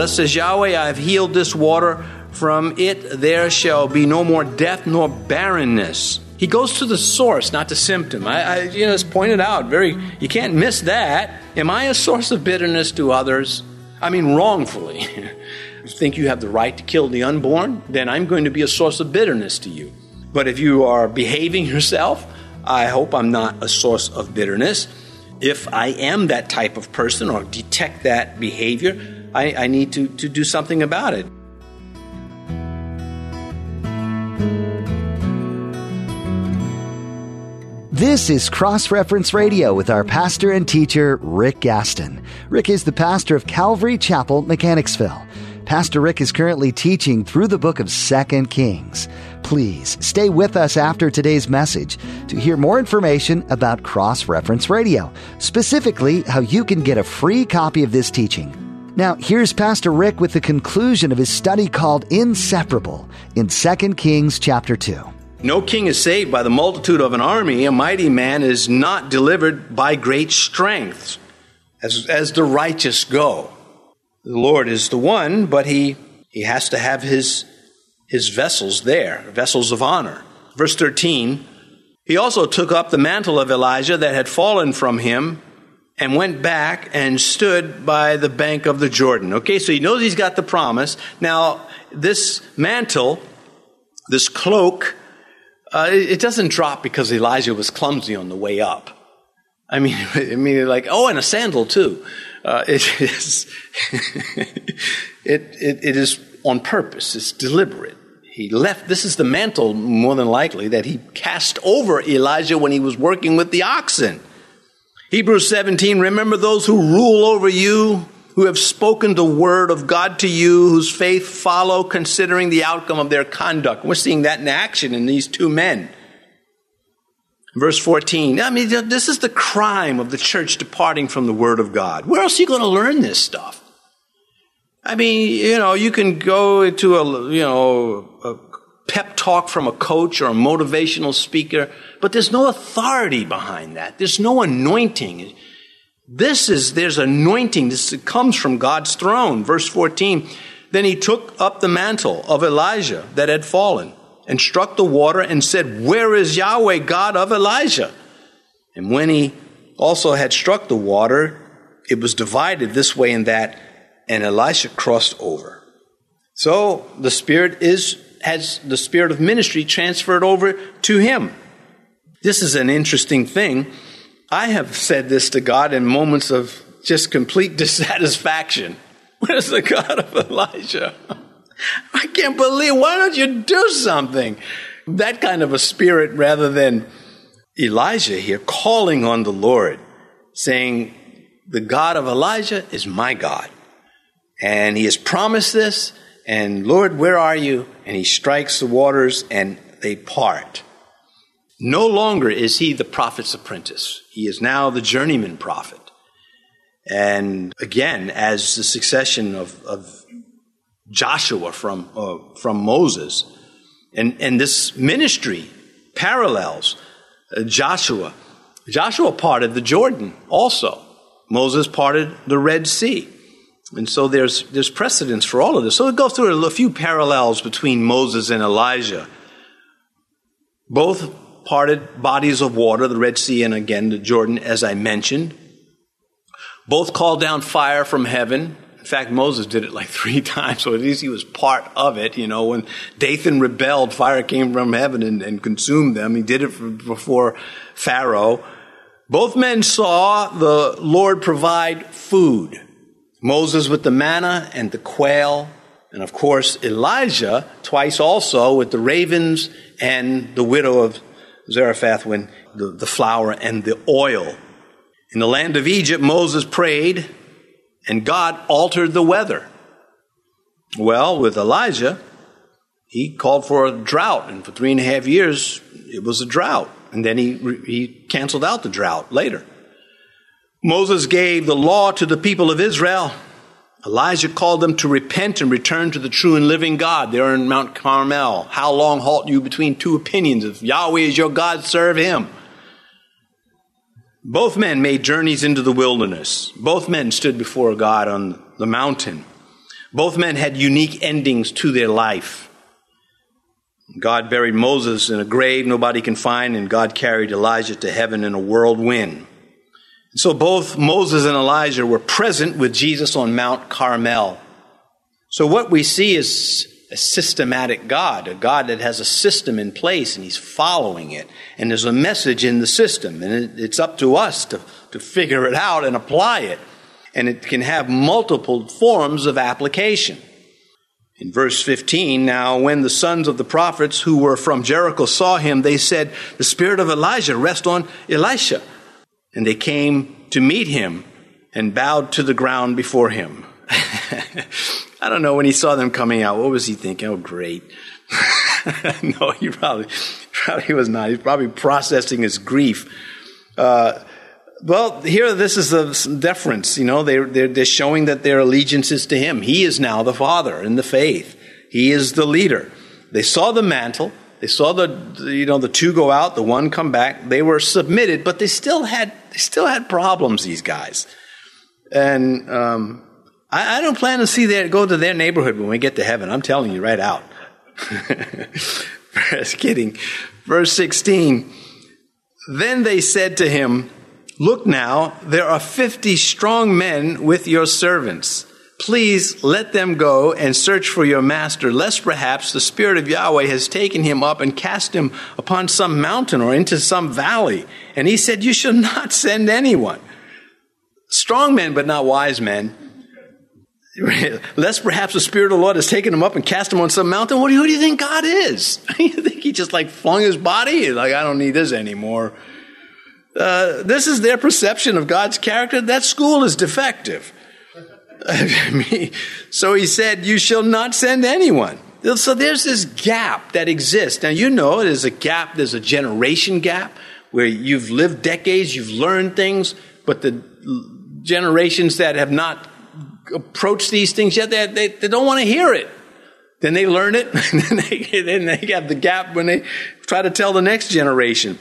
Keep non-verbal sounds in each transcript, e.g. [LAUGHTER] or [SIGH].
Thus says Yahweh, I have healed this water. From it there shall be no more death nor barrenness. He goes to the source, not the symptom. I, I you know, it's pointed out very. You can't miss that. Am I a source of bitterness to others? I mean, wrongfully. you [LAUGHS] think you have the right to kill the unborn? Then I'm going to be a source of bitterness to you. But if you are behaving [LAUGHS] yourself, I hope I'm not a source of bitterness. If I am that type of person or detect that behavior, I, I need to, to do something about it. This is Cross Reference Radio with our pastor and teacher, Rick Gaston. Rick is the pastor of Calvary Chapel, Mechanicsville. Pastor Rick is currently teaching through the book of Second Kings. Please stay with us after today's message to hear more information about Cross Reference Radio, specifically how you can get a free copy of this teaching. Now, here's Pastor Rick with the conclusion of his study called Inseparable in 2 Kings chapter 2. No king is saved by the multitude of an army. A mighty man is not delivered by great strength, as, as the righteous go. The Lord is the one, but he, he has to have his, his vessels there, vessels of honor. Verse 13 He also took up the mantle of Elijah that had fallen from him and went back and stood by the bank of the Jordan. Okay, so he knows he's got the promise. Now, this mantle, this cloak, uh, it, doesn't drop because Elijah was clumsy on the way up. I mean, [LAUGHS] I mean, like, oh, and a sandal too. Uh, [LAUGHS] it is, [LAUGHS] it, it, it is on purpose. It's deliberate. He left, this is the mantle, more than likely, that he cast over Elijah when he was working with the oxen. Hebrews 17, remember those who rule over you, who have spoken the word of God to you, whose faith follow, considering the outcome of their conduct. We're seeing that in action in these two men. Verse 14. I mean, this is the crime of the church departing from the word of God. Where else are you going to learn this stuff? I mean, you know, you can go to a, you know, pep talk from a coach or a motivational speaker, but there's no authority behind that. There's no anointing. This is, there's anointing. This comes from God's throne. Verse 14. Then he took up the mantle of Elijah that had fallen and struck the water and said, Where is Yahweh, God of Elijah? And when he also had struck the water, it was divided this way and that, and Elisha crossed over. So the Spirit is, has the Spirit of ministry transferred over to him. This is an interesting thing I have said this to God in moments of just complete [LAUGHS] dissatisfaction. Where's the God of Elijah? I can't believe, why don't you do something? That kind of a spirit rather than Elijah here calling on the Lord, saying, The God of Elijah is my God. And he has promised this, and Lord, where are you? And he strikes the waters and they part. No longer is he the prophet's apprentice. He is now the journeyman prophet. And again, as the succession of, of Joshua from, uh, from Moses, and, and this ministry parallels uh, Joshua. Joshua parted the Jordan also. Moses parted the Red Sea. And so there's, there's precedence for all of this. So it goes through a few parallels between Moses and Elijah. Both parted bodies of water, the Red Sea and again the Jordan, as I mentioned. Both called down fire from heaven. In fact, Moses did it like [LAUGHS] three times, so at least he was part of it. You know, when Dathan rebelled, fire came from heaven and, and consumed them. He did it for, before Pharaoh. Both men saw the Lord provide food. Moses with the manna and the quail, and of course Elijah twice also with the ravens and the widow of Zarephath when the, the flour and the oil. In the land of Egypt, Moses prayed, and God altered the weather. Well, with Elijah, he called for a drought, and for three and a half years, it was a drought. And then he, he canceled out the drought later. Moses gave the law to the people of Israel, Elijah called them to repent and return to the true and living God. They're in Mount Carmel. How long halt you between two opinions? If Yahweh is your God, serve him. Both men made journeys into the wilderness. Both men stood before God on the mountain. Both men had unique endings to their life. God buried Moses in a grave nobody can find, and God carried Elijah to heaven in a whirlwind. So both Moses and Elijah were present with Jesus on Mount Carmel. So what we see is a systematic God, a God that has a system in place and he's following it. And there's a message in the system, and it's up to us to, to figure it out and apply it. And it can have multiple forms of application. In verse 15, now when the sons of the prophets who were from Jericho saw him, they said, The spirit of Elijah rest on Elisha. And they came to meet him and bowed to the ground before him. [LAUGHS] I don't know when he saw them coming out, what was he thinking? Oh, great. [LAUGHS] no, he probably, [LAUGHS] probably was not. He's probably processing his grief. Uh, well, here, this is the deference. You know, they're, they're, they're showing that their allegiance is to him. He is now the father in the faith. He is the leader. They saw the mantle. They saw the, you know, the two go out, the one come back. They were submitted, but they still had, they still had problems, these guys. And, um, I, I, don't plan to see that, go to their neighborhood when we get to heaven. I'm telling you right out. [LAUGHS] Just kidding. Verse 16. Then they said to him, Look now, there are 50 strong men with your servants. Please let them go and search for your master, lest perhaps the Spirit of Yahweh has taken him up and cast him upon some mountain or into some valley. And he said, You shall not send anyone. Strong men, but not wise men. Lest perhaps the Spirit of the Lord has taken him up and cast him on some mountain. What do you, who do you think God is? [LAUGHS] you think he just like flung his body? Like, I don't need this anymore. Uh, this is their perception of God's character. That school is defective. [LAUGHS] so he said, You shall not send anyone. So there's this gap that exists. Now, you know, there's a gap, there's a generation gap where you've lived decades, you've learned things, but the generations that have not approached these things yet, they, they, they don't want to hear it. Then they learn it, and [LAUGHS] then they, then they have the gap when they try to tell the next generation.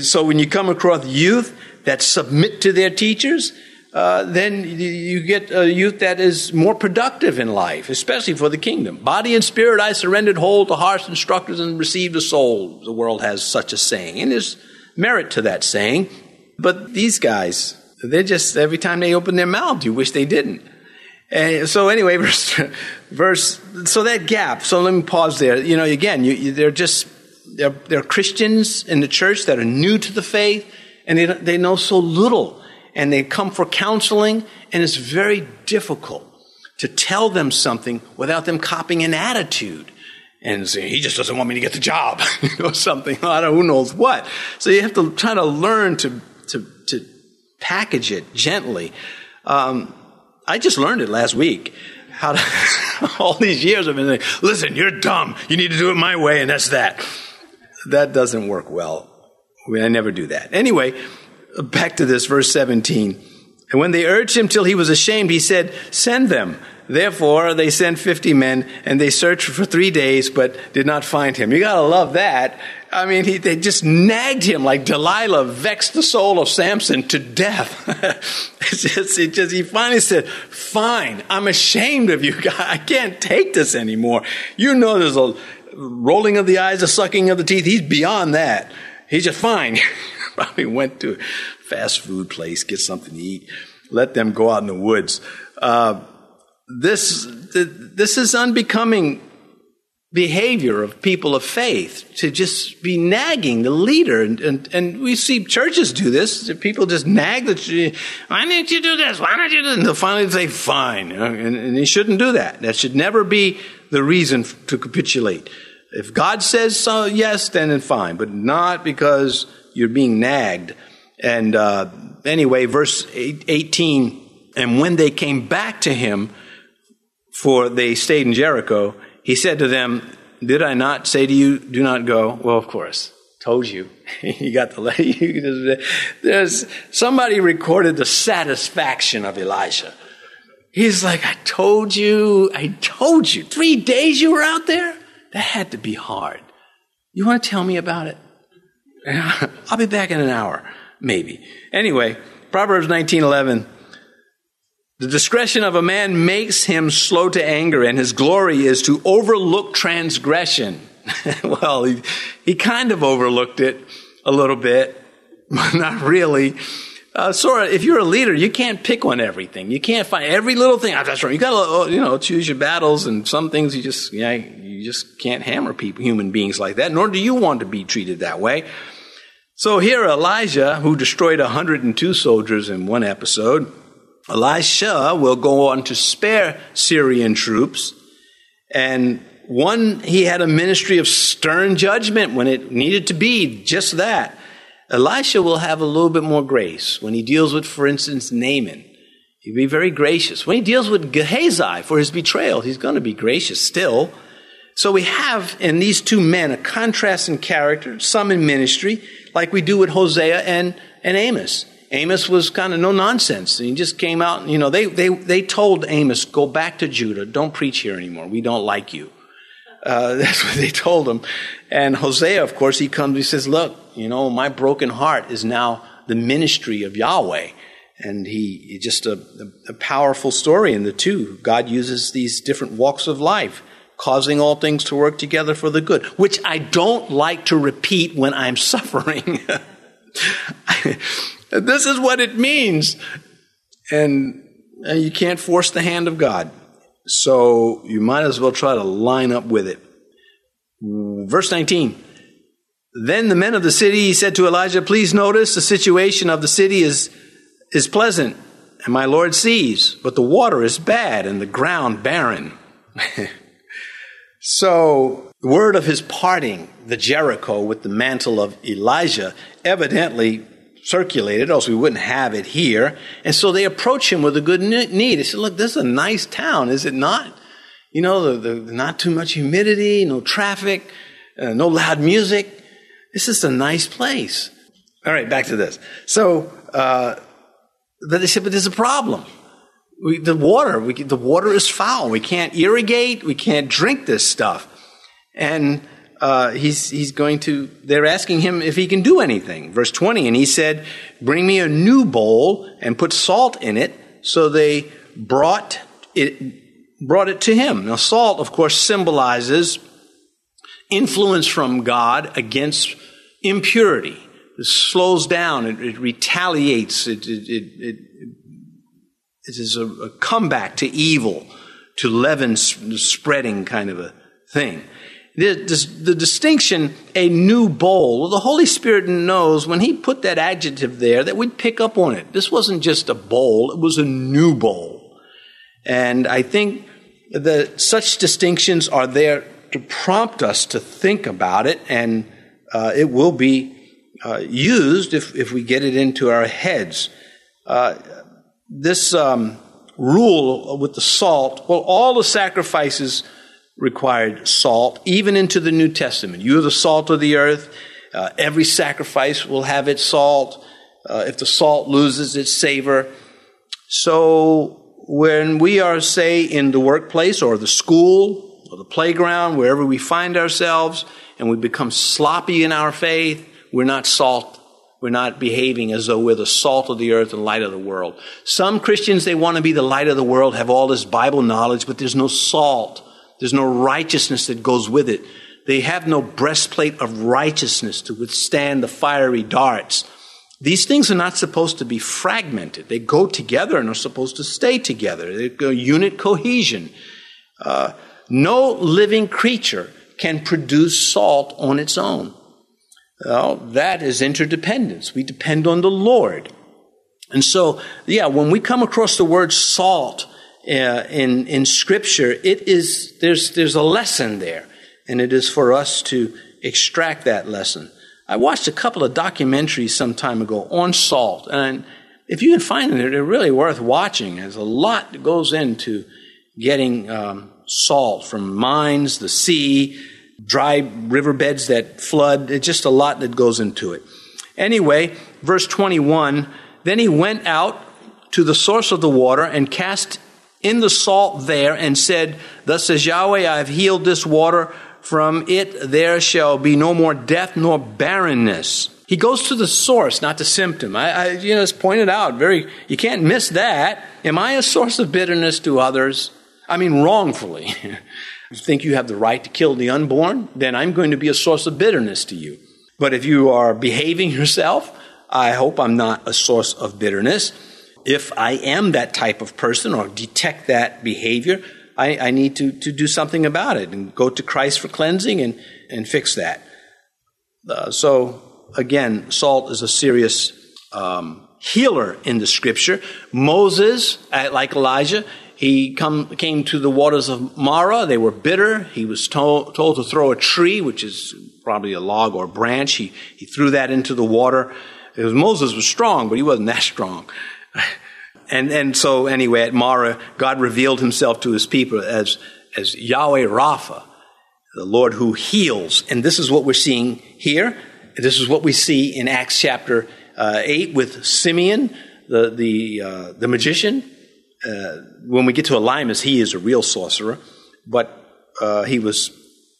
So when you come across youth that submit to their teachers, uh, then you get a youth that is more productive in life, especially for the kingdom. Body and spirit I surrendered whole to harsh instructors and received a soul. The world has such a saying. And there's merit to that saying. But these guys, they're just, every time they open their mouth, you wish they didn't. And so anyway, [LAUGHS] verse, verse, so that gap, so let me pause there. You know, again, you, you, they're just they're, they're Christians in the church that are new to the faith, and they, they know so little. And they come for counseling, and it's very difficult to tell them something without them copying an attitude and say, he just doesn't want me to get the job, [LAUGHS] or something, I don't, who knows what. So you have to try to learn to, to, to package it gently. Um, I just learned it last week. How to, [LAUGHS] all these years I've been saying, listen, you're dumb. You need to do it my way, and that's that that doesn't work well. I never do that. Anyway, back to this, verse 17. And when they urged him till he was ashamed, he said, Send them. Therefore, they sent 50 men, and they searched for three days, but did not find him. You gotta love that. I mean, he, they just nagged him like Delilah vexed the soul of Samson to death. [LAUGHS] it's just, it just, he finally said, Fine, I'm ashamed of you. [LAUGHS] I can't take this anymore. You know there's a, rolling of the eyes, a sucking of the teeth. He's beyond that. He's just fine. [LAUGHS] Probably went to a fast food place, get something to eat. Let them go out in the woods. Uh, this, this is unbecoming behavior of people of faith to just be nagging the leader. And, and, and we see churches do this. People just nag the, why didn't you do this? Why don't you do this? And they'll finally say, fine. And, and you shouldn't do that. That should never be the reason to capitulate. If God says so, yes, then fine, but not because you're being nagged. And uh, anyway, verse 18, and when they came back to him, for they stayed in Jericho, he said to them, Did I not say to you, do not go? Well, of course. Told you. [LAUGHS] you got the letter. [LAUGHS] There's somebody recorded the satisfaction of Elijah. He's like, I told you, I told you. Three days you were out there? That had to be hard. You want to tell me about it? I'll be back in an hour, maybe. Anyway, Proverbs 19:11 The discretion of a man makes him slow to anger, and his glory is to overlook transgression. [LAUGHS] well, he, he kind of overlooked it a little bit, [LAUGHS] but not really. Uh, Sora, if you're a leader, you can't pick on everything. You can't find every little thing. Oh, that's right. You got to, uh, you know, choose your battles, and some things you just, yeah, you just can't hammer people, human beings like that. Nor do you want to be treated that way. So here, Elijah, who destroyed 102 soldiers in one episode, Elisha will go on to spare Syrian troops. And one, he had a ministry of stern judgment when it needed to be just that. Elisha will have a little bit more grace when he deals with, for instance, Naaman. He'll be very gracious. When he deals with Gehazi for his betrayal, he's going to be gracious still. So we have in these two men a contrast in character, some in ministry, like we do with Hosea and, and Amos. Amos was kind of no nonsense. He just came out, you know, they, they, they told Amos, go back to Judah. Don't preach here anymore. We don't like you. Uh, [LAUGHS] that's what they told him. And Hosea, of course, he comes, he says, look, you know, my broken heart is now the ministry of Yahweh. And he, just a, a powerful story in the two. God uses these different walks of life, causing all things to work together for the good, which I don't like to repeat when I'm [LAUGHS] suffering. [LAUGHS] This is what it means. And you can't force the hand of God. So you might as well try to line up with it. Verse 19. Then the men of the city said to Elijah, Please notice the situation of the city is, is pleasant, and my Lord sees, but the water is bad and the ground barren. [LAUGHS] so, the word of his parting the Jericho with the mantle of Elijah evidently circulated, else we wouldn't have it here. And so they approach him with a good need. They said, look, this is a nice town, is it not? You know, the, the not too much humidity, no traffic, uh, no loud music. This is a nice place. All right, back to this. So, uh, they said, but there's a problem. We, the water, we, the water is foul. We can't irrigate. We can't drink this stuff. And uh, he's, he's going to, they're asking him if he can do anything. Verse 20, and he said, Bring me a new bowl and put salt in it. So they brought it, brought it to him. Now, salt, of course, symbolizes influence from God against impurity. It slows down, it, it retaliates, it, it, it, is a, a comeback to evil, to leaven spreading kind of a thing the, the, distinction, a new bowl, the Holy Spirit knows when He put that adjective there that we'd pick up on it. This wasn't just a bowl, it was a new bowl. And I think that such distinctions are there to prompt us to think about it, and uh, it will be uh, used if, if we get it into our heads. Uh, this um, rule with the salt, well, all the sacrifices required salt, even into the New Testament. You are the salt of the earth. Uh, every sacrifice will have its salt. Uh, if the salt loses its savor. So when we are, say, in the workplace or the school or the playground, wherever we find ourselves, and we become sloppy in our faith, we're not salt. We're not behaving as though we're the salt of the earth and light of the world. Some Christians, they want to be the light of the world, have all this Bible knowledge, but there's no salt. There's no righteousness that goes with it. They have no breastplate of righteousness to withstand the fiery darts. These things are not supposed to be fragmented. They go together and are supposed to stay together. They go unit cohesion. Uh, no living creature can produce salt on its own. Well, that is interdependence. We depend on the Lord. And so, yeah, when we come across the word salt, uh, in, in Scripture, it is, there's, there's a lesson there, and it is for us to extract that lesson. I watched a couple of documentaries some time ago on salt, and if you can find them, they're really worth watching. There's a lot that goes into getting um, salt from mines, the sea, dry riverbeds that flood. It's just a lot that goes into it. Anyway, verse 21 Then he went out to the source of the water and cast in the salt there and said, Thus says Yahweh, I have healed this water. From it there shall be no more death nor barrenness. He goes to the source, not the symptom. I, I, you know, it's pointed out very, you can't miss that. Am I a source of bitterness to others? I mean, wrongfully. [LAUGHS] you think you have the right to kill the unborn? Then I'm going to be a source of bitterness to you. But if you are behaving [LAUGHS] yourself, I hope I'm not a source of bitterness. If I am that type of person or detect that behavior, I, I need to, to do something about it and go to Christ for cleansing and, and fix that. Uh, so, again, salt is a serious um, healer in the scripture. Moses, uh, like Elijah, he come, came to the waters of Marah. They were bitter. He was told, told to throw a tree, which is probably a log or a branch. He, he threw that into the water. Was, Moses was strong, but he wasn't that strong. [LAUGHS] and, and so, anyway, at Marah, God revealed himself to his people as, as Yahweh Rapha, the Lord who heals. And this is what we're seeing here. This is what we see in Acts chapter uh, 8 with Simeon, the, the, uh, the magician uh, when we get to Elymas, he is a real sorcerer, but uh, he was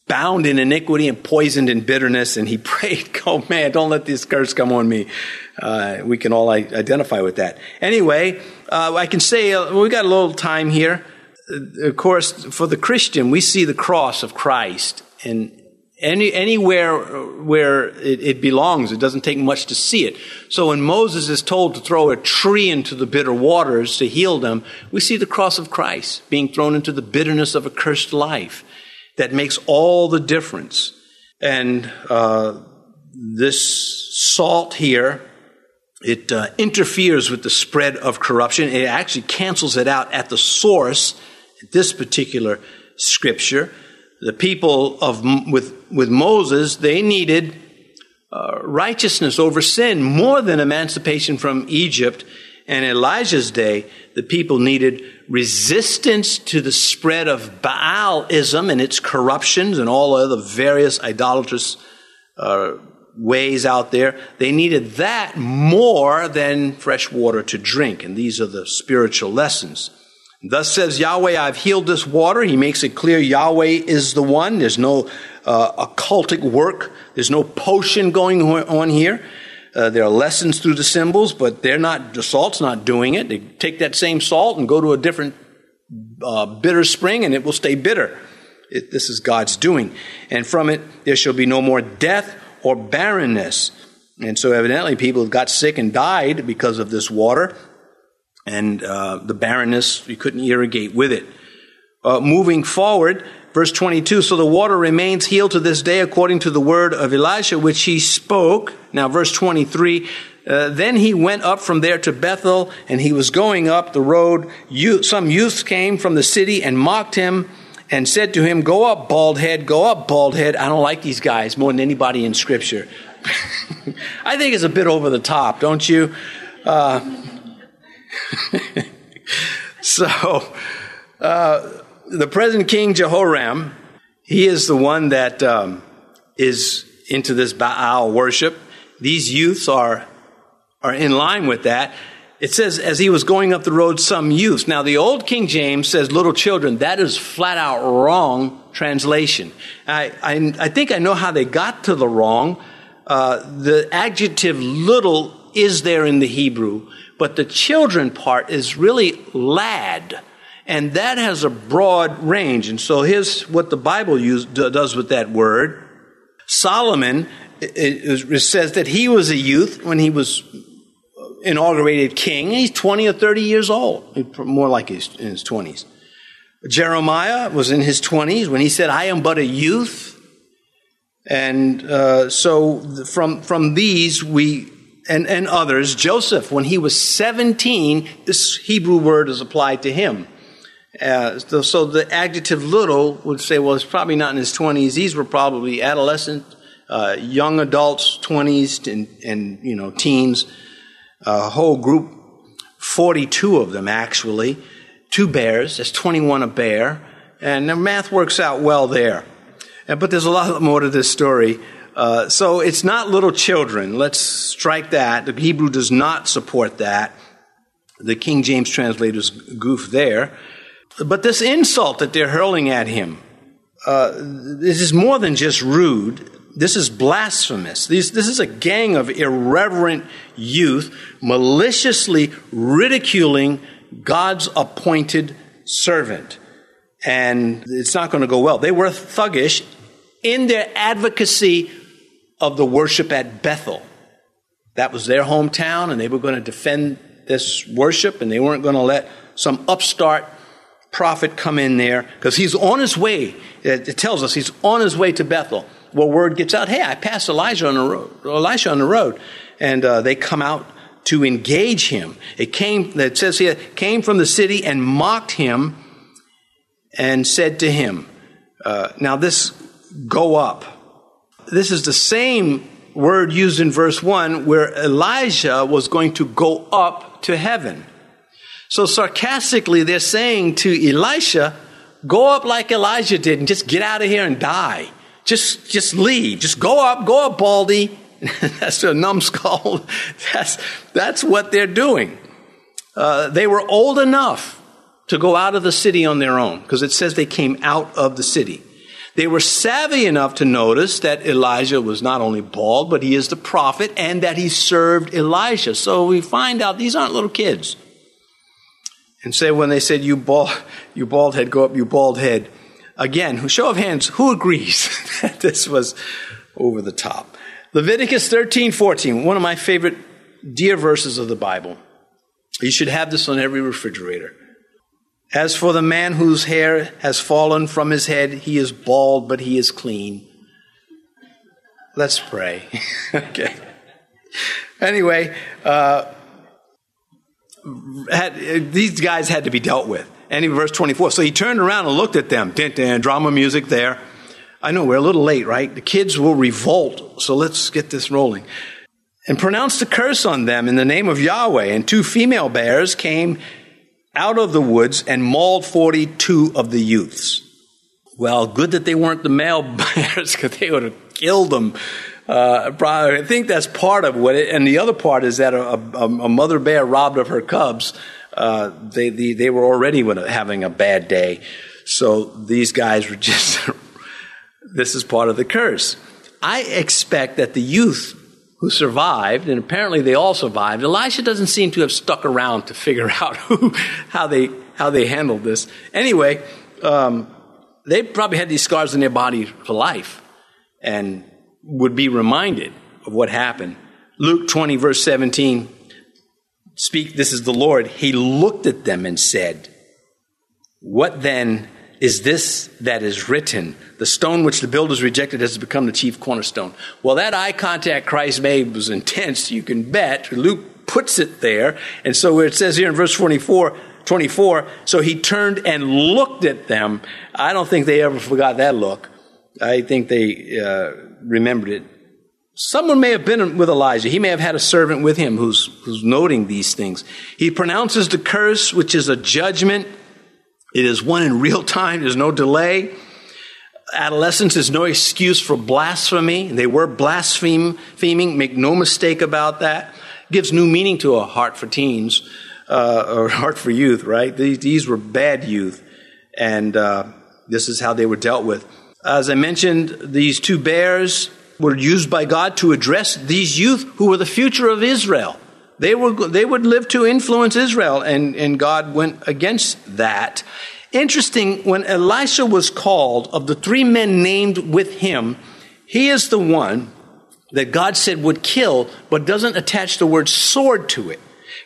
bound in iniquity and poisoned in bitterness, and he [LAUGHS] prayed, Oh man, don't let this curse come on me. Uh, we can all identify with that. Anyway, uh, I can say uh, we got a little time here. Uh, of course, for the Christian, we see the cross of Christ, and any, anywhere where it, it, belongs, it doesn't take much to see it. So when Moses is told to throw a tree into the bitter waters to heal them, we see the cross of Christ being thrown into the bitterness of a cursed life. That makes all the difference. And uh, this salt here, it uh, interferes with the spread of corruption. It actually cancels it out at the source, this particular scripture the people of with with Moses, they needed uh, righteousness over sin more than emancipation from Egypt. And Elijah's day, the people needed resistance to the spread of Baalism and its corruptions and all other various idolatrous uh, ways out there. They needed that more than fresh water to drink. And these are the spiritual lessons. Thus says Yahweh, I've healed this water. He makes it clear Yahweh is the one. There's no uh, occultic work. There's no potion going on here. Uh, there are lessons through the symbols, but they're not, the salt's not doing it. They take that same salt and go to a different uh, bitter spring and it will stay bitter. It, this is God's doing. And from it, there shall be no more death or barrenness. And so evidently people got sick and died because of this water and uh, the barrenness, you couldn't irrigate with it. Uh, moving forward, verse 22 So the water remains healed to this day according to the word of Elisha, which he spoke. Now, verse 23 uh, Then he went up from there to Bethel, and he was going up the road. Youth, some youths came from the city and mocked him and said to him, Go up, bald head, go up, bald head. I don't like these guys more than anybody in Scripture. [LAUGHS] I think it's a bit over the top, don't you? Uh, [LAUGHS] so, uh, the present king Jehoram, he is the one that um, is into this Baal worship. These youths are are in line with that. It says, as he was going up the road, some youths. Now, the old King James says little children. That is flat out wrong translation. I, I, I think I know how they got to the wrong. Uh, the adjective little is there in the Hebrew, but the children part is really lad. And that has a broad range. And so here's what the Bible use, does with that word. Solomon it, it says that he was a youth when he was inaugurated king. He's 20 or 30 years old, more like he's in his 20s. Jeremiah was in his 20s when he said, I am but a youth. And uh, so from, from these, we and, and others, Joseph, when he was 17, this Hebrew word is applied to him. Uh, so, so, the adjective little would say, well, it's probably not in his 20s. These were probably adolescent, uh, young adults, 20s, and, and you know, teens. A whole group, 42 of them actually. Two bears, that's 21 a bear. And the math works out well there. But there's a lot more to this story. Uh, so it's not little children. Let's strike that. The Hebrew does not support that. The King James translators goof there. But this insult that they're hurling at him, uh, this is more than just rude. This is blasphemous. These, this is a gang of irreverent youth maliciously ridiculing God's appointed servant. And it's not going to go well. They were thuggish in their advocacy of the worship at Bethel. That was their hometown, and they were going to defend this worship, and they weren't going to let some upstart prophet come in there because he's on his way. It tells us he's on his way to Bethel. Well, word gets out, hey, I passed Elijah on the road, Elisha on the road, and uh, they come out to engage him. It came, it says here, came from the city and mocked him and said to him, uh, now this go up. This is the same word used in verse 1 where Elijah was going to go up to heaven. So sarcastically, they're saying to Elisha, go up like Elijah did and just get out of here and die. Just, just leave. Just go up, go up, Baldy. [LAUGHS] that's a numbskull. [LAUGHS] That's, that's what they're doing. Uh, they were old enough to go out of the city on their own because it says they came out of the city. They were savvy enough to notice that Elijah was not only bald, but he is the prophet and that he served Elijah. So we find out these aren't little kids. And say when they said, you bald, you bald head, go up, you bald head. Again, show of hands, who agrees [LAUGHS] that this was over the top? Leviticus 13, 14, one of my favorite dear verses of the Bible. You should have this on every refrigerator. As for the man whose hair has fallen from his head, he is bald, but he is clean. Let's pray. [LAUGHS] okay. Anyway, uh, had, these guys had to be dealt with. And in verse 24, so he turned around and looked at them. Dun, dun, drama music there. I know we're a little late, right? The kids will revolt, so let's get this rolling. And pronounced a curse on them in the name of Yahweh. And two female bears came out of the woods and mauled 42 of the youths. Well, good that they weren't the male [LAUGHS] bears because they would have killed them. Uh, I think that's part of what it, and the other part is that a, a, a mother bear robbed of her cubs. Uh, they, they, they were already having a bad day. So these guys were [LAUGHS] just, this is part of the curse. I expect that the youth who survived, and apparently they all survived. Elisha doesn't seem to have stuck around to figure [LAUGHS] out who, how they how they handled this. Anyway, um, they probably had these scars in their body for life, and would be reminded of what happened. Luke twenty verse seventeen. Speak. This is the Lord. He looked at them and said, "What then is this that is written? The stone which the builders rejected has become the chief cornerstone. Well, that eye contact Christ made was intense, you can bet. Luke puts it there. And so it says here in verse 24, 24, so he turned and looked at them. I don't think they ever forgot that look. I think they uh, remembered it. Someone may have been with Elijah. He may have had a servant with him who's, who's noting these things. He pronounces the curse, which is a judgment it is one in real time, there's no delay. Adolescence is no excuse for blasphemy. They were blaspheming, make no mistake about that. Gives new meaning to a heart for teens, uh, or [LAUGHS] heart for youth, right? These, these were bad youth, and uh, this is how they were dealt with. As I mentioned, these two bears were used by God to address these youth who were the future of Israel. They, were, they would live to influence Israel, and, and God went against that. Interesting, when Elisha was called, of the three men named with him, he is the one that God said would kill, but doesn't attach the word sword to it.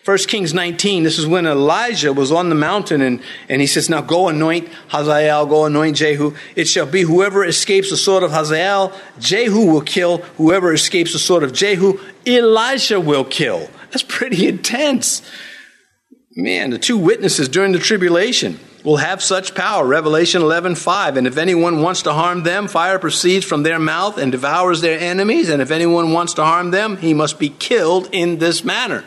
1 Kings 19, this is when Elijah was on the mountain and, and he says, Now go anoint Hazael, go anoint Jehu. It shall be whoever escapes the sword of Hazael, Jehu will kill. Whoever escapes the sword of Jehu, Elisha will kill. That's pretty intense. Man, the two witnesses during the tribulation will have such power. Revelation 11, 5. And if anyone wants to harm them, fire proceeds from their mouth and devours their enemies. And if anyone wants to harm them, he must be killed in this manner.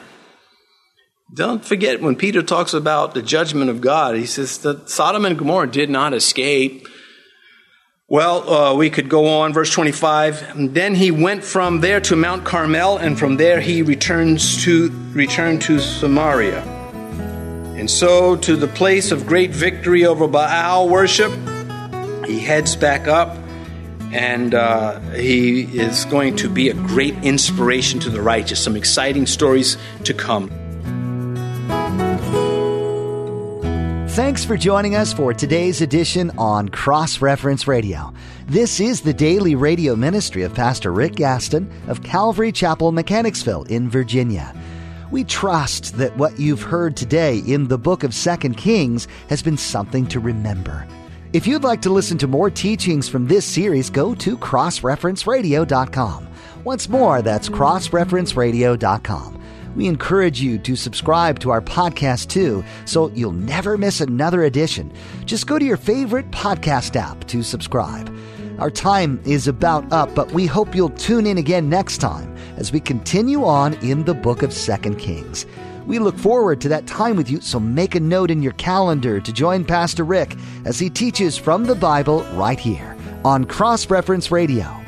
Don't forget when Peter talks about the judgment of God, he says that Sodom and Gomorrah did not escape. Well, uh, we could go on, verse 25. And then he went from there to Mount Carmel, and from there he returns to returned to Samaria. And so to the place of great victory over Baal worship, he heads back up. and uh, he is going to be a great inspiration to the righteous. Some exciting stories to come. Thanks for joining us for today's edition on Cross Reference Radio. This is the daily radio ministry of Pastor Rick Gaston of Calvary Chapel, Mechanicsville in Virginia. We trust that what you've heard today in the book of Second Kings has been something to remember. If you'd like to listen to more teachings from this series, go to crossreferenceradio.com. Once more, that's crossreferenceradio.com. We encourage you to subscribe to our podcast too, so you'll never miss another edition. Just go to your favorite podcast app to subscribe. Our time is about up, but we hope you'll tune in again next time as we continue on in the book of Second Kings. We look forward to that time with you, so make a note in your calendar to join Pastor Rick as he teaches from the Bible right here on Cross Reference Radio.